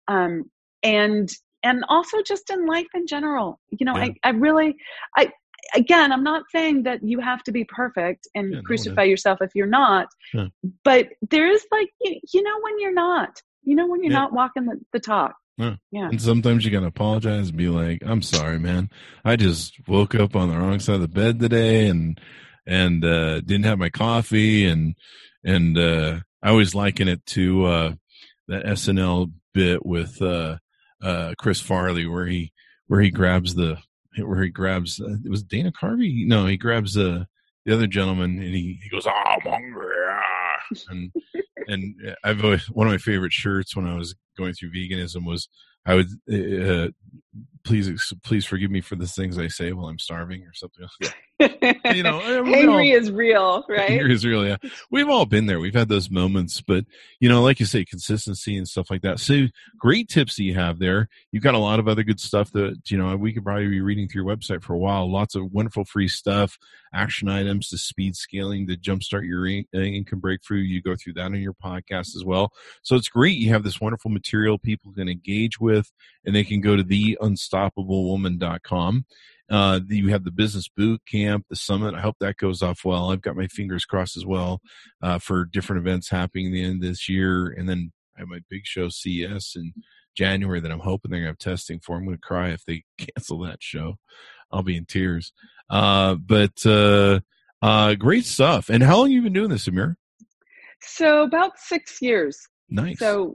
um, and and also just in life in general you know yeah. I, I really i again i'm not saying that you have to be perfect and yeah, crucify no, yourself if you're not yeah. but there is like you, you know when you're not you know when you're not walking the, the talk yeah. yeah. And sometimes you gotta apologize and be like, I'm sorry, man. I just woke up on the wrong side of the bed today and and uh didn't have my coffee and and uh I always liken it to uh that SNL bit with uh uh Chris Farley where he where he grabs the where he grabs uh, it was Dana Carvey? No, he grabs uh the other gentleman and he, he goes, Oh, I'm hungry and and I've always one of my favorite shirts when I was going through veganism was I would uh, please please forgive me for the things I say while I'm starving or something. you know, angry is real, right? Angry is real. Yeah, we've all been there. We've had those moments, but you know, like you say, consistency and stuff like that. So great tips that you have there. You've got a lot of other good stuff that you know we could probably be reading through your website for a while. Lots of wonderful free stuff, action items to speed scaling to jumpstart your income breakthrough. You go through that on your podcast as well. So it's great. You have this wonderful material people can engage with, and they can go to the unstoppablewoman.com uh, you have the business boot camp, the summit. I hope that goes off well. I've got my fingers crossed as well uh, for different events happening the end of this year. And then I have my big show CES in January that I'm hoping they're going to have testing for. I'm going to cry if they cancel that show. I'll be in tears. Uh, but uh, uh, great stuff. And how long have you been doing this, Amir? So about six years. Nice. So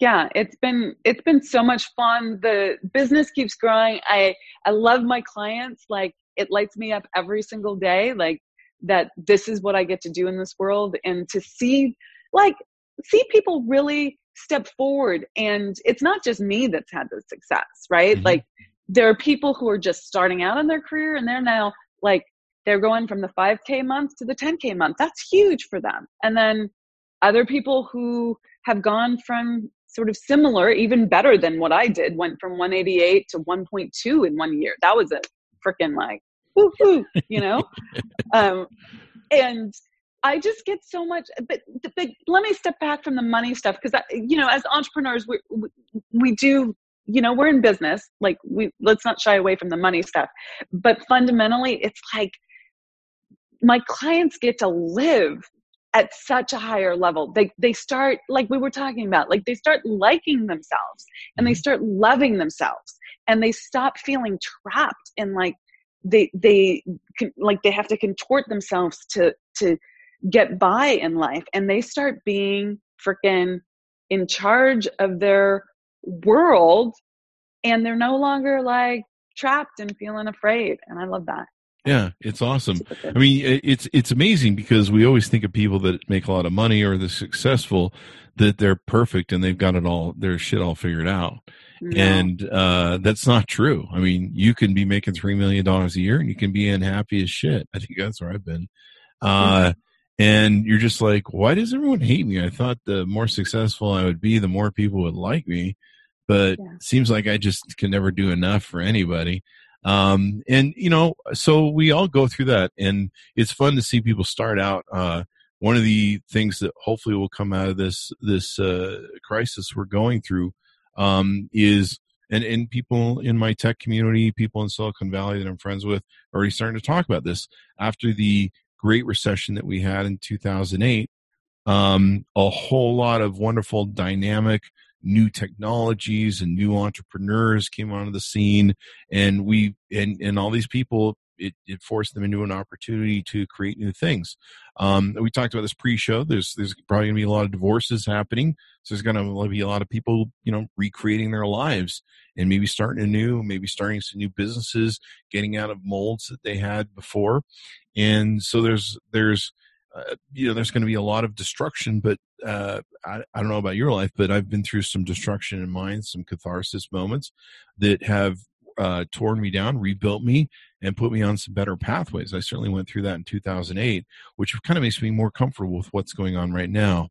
yeah, it's been it's been so much fun. The business keeps growing. I I love my clients. Like it lights me up every single day. Like that this is what I get to do in this world and to see like see people really step forward and it's not just me that's had the success, right? Mm-hmm. Like there are people who are just starting out in their career and they're now like they're going from the 5k month to the 10k month. That's huge for them. And then other people who have gone from sort of similar, even better than what I did, went from 188 to 1.2 in one year. That was a freaking like, woo you know? um, and I just get so much, but, but let me step back from the money stuff because, you know, as entrepreneurs, we, we, we do you know we're in business like we let's not shy away from the money stuff but fundamentally it's like my clients get to live at such a higher level. They they start like we were talking about like they start liking themselves and they mm-hmm. start loving themselves and they stop feeling trapped and like they they like they have to contort themselves to to get by in life and they start being freaking in charge of their world and they're no longer like trapped and feeling afraid. And i love that yeah it's awesome. I mean it's it's amazing because we always think of people that make a lot of money or they're successful that they're perfect and they've got it all their shit all figured out. No. and uh, that's not true. I mean you can be making three million dollars a year and you can be unhappy as shit. I think that's where i've been. Uh, and you're just like why does everyone hate me? I thought the more successful i would be the more people would like me. But yeah. seems like i just can never do enough for anybody um, and you know so we all go through that and it's fun to see people start out uh, one of the things that hopefully will come out of this this uh, crisis we're going through um, is and, and people in my tech community people in silicon valley that i'm friends with are already starting to talk about this. After the great recession that we had in 2008, um, a whole lot of wonderful dynamic new technologies and new entrepreneurs came onto the scene and we and and all these people it, it forced them into an opportunity to create new things. Um, we talked about this pre-show. There's there's probably going to be a lot of divorces happening. So there's going to be a lot of people, you know, recreating their lives and maybe starting anew, maybe starting some new businesses, getting out of molds that they had before and so there's there's uh, you know there's going to be a lot of destruction but uh, I, I don't know about your life but i've been through some destruction in mine some catharsis moments that have uh, torn me down rebuilt me and put me on some better pathways. I certainly went through that in 2008 which kind of makes me more comfortable with what's going on right now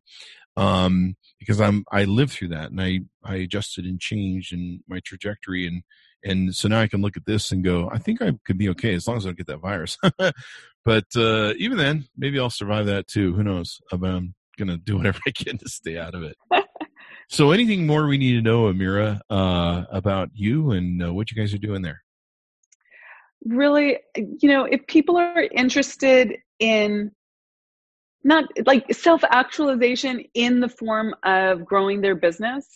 um, because i'm i lived through that and i i adjusted and changed in my trajectory and and so now I can look at this and go, I think I could be okay as long as I don't get that virus. but uh, even then, maybe I'll survive that too. Who knows? I'm going to do whatever I can to stay out of it. so, anything more we need to know, Amira, uh, about you and uh, what you guys are doing there? Really, you know, if people are interested in not like self actualization in the form of growing their business,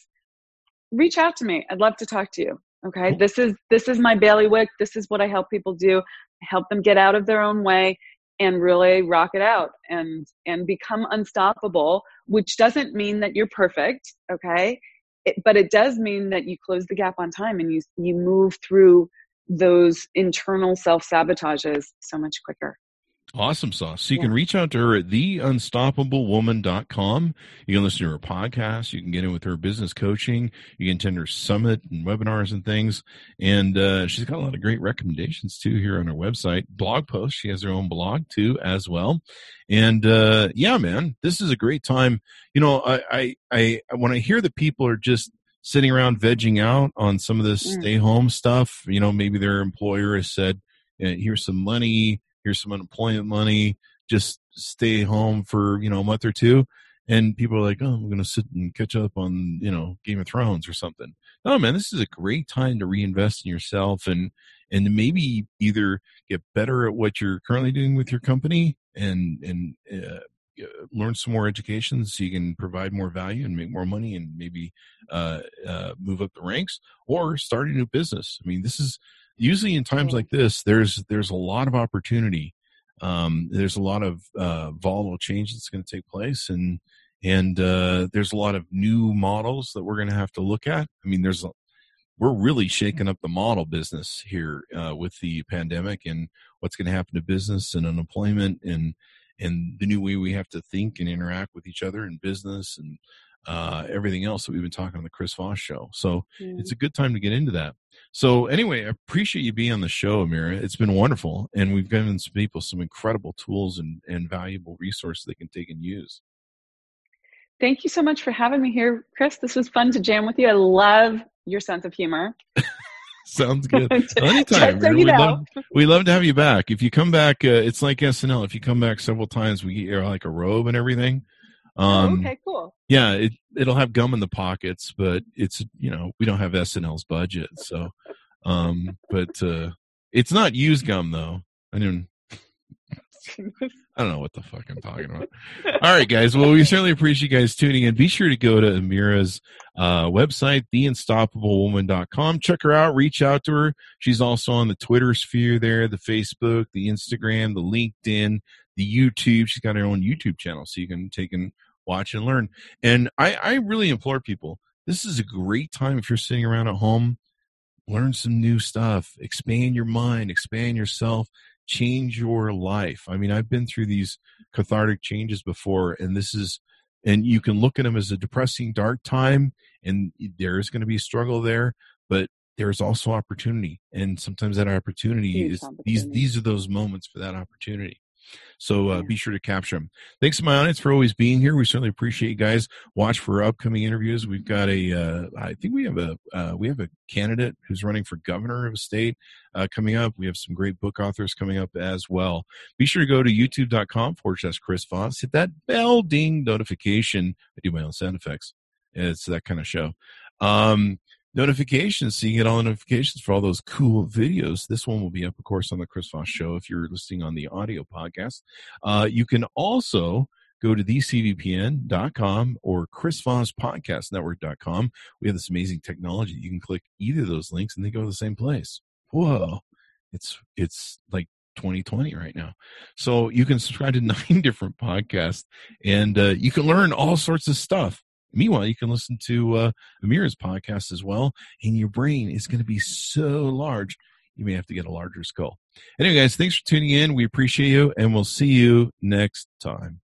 reach out to me. I'd love to talk to you okay this is this is my bailiwick. This is what i help people do. Help them get out of their own way and really rock it out and and become unstoppable which doesn't mean that you're perfect okay? It, but it does mean that you close the gap on time and you you move through those internal self sabotages so much quicker Awesome sauce. So you yeah. can reach out to her at theunstoppablewoman.com. You can listen to her podcast. You can get in with her business coaching. You can attend her summit and webinars and things. And uh, she's got a lot of great recommendations too here on her website. Blog posts. She has her own blog too as well. And uh, yeah, man, this is a great time. You know, I, I, I when I hear that people are just sitting around vegging out on some of this mm. stay home stuff, you know, maybe their employer has said, here's some money here's some unemployment money just stay home for you know a month or two and people are like oh i'm gonna sit and catch up on you know game of thrones or something. No man this is a great time to reinvest in yourself and and maybe either get better at what you're currently doing with your company and and uh, learn some more education so you can provide more value and make more money and maybe uh, uh, move up the ranks or start a new business. I mean this is usually in times like this, there's there's a lot of opportunity. Um, there's a lot of uh, volatile change that's going to take place, and and uh, there's a lot of new models that we're going to have to look at. I mean, there's a, we're really shaking up the model business here uh, with the pandemic and what's going to happen to business and unemployment and and the new way we have to think and interact with each other in business and uh, everything else that we've been talking on the Chris Voss show. So mm. it's a good time to get into that. So anyway, I appreciate you being on the show, Amira. It's been wonderful, and we've given some people some incredible tools and, and valuable resources they can take and use. Thank you so much for having me here, Chris. This was fun to jam with you. I love your sense of humor. Sounds good. Anytime. So we, love, we love to have you back. If you come back, uh, it's like SNL. If you come back several times, we get you like a robe and everything. Um, okay, cool. Yeah, it it'll have gum in the pockets, but it's you know we don't have SNL's budget, so. Um, but uh, it's not used gum though. I didn't. I don't know what the fuck I'm talking about. All right, guys. Well, we certainly appreciate you guys tuning in. Be sure to go to Amira's uh, website, theunstoppablewoman.com. Check her out. Reach out to her. She's also on the Twitter sphere there, the Facebook, the Instagram, the LinkedIn, the YouTube. She's got her own YouTube channel, so you can take and watch and learn. And I, I really implore people, this is a great time if you're sitting around at home learn some new stuff, expand your mind, expand yourself, change your life. I mean, I've been through these cathartic changes before, and this is, and you can look at them as a depressing, dark time, and there is going to be a struggle there, but there's also opportunity, and sometimes that opportunity Huge is opportunity. these. These are those moments for that opportunity. So uh, be sure to capture them. Thanks to my audience for always being here. We certainly appreciate you guys. Watch for upcoming interviews. We've got a, uh, I think we have a, uh, we have a candidate who's running for governor of a state uh, coming up. We have some great book authors coming up as well. Be sure to go to youtube.com forward slash Chris Voss. Hit that bell ding notification. I do my own sound effects. It's that kind of show. Um, notifications so you get all the notifications for all those cool videos. This one will be up, of course, on the Chris Voss Show if you're listening on the audio podcast. Uh, you can also go to thecvpn.com or Chris Voss Podcast Network.com. We have this amazing technology. You can click either of those links and they go to the same place. Whoa. It's it's like 2020 right now. So you can subscribe to nine different podcasts and uh, you can learn all sorts of stuff. Meanwhile, you can listen to uh, Amira's podcast as well, and your brain is going to be so large, you may have to get a larger skull. Anyway, guys, thanks for tuning in. We appreciate you, and we'll see you next time.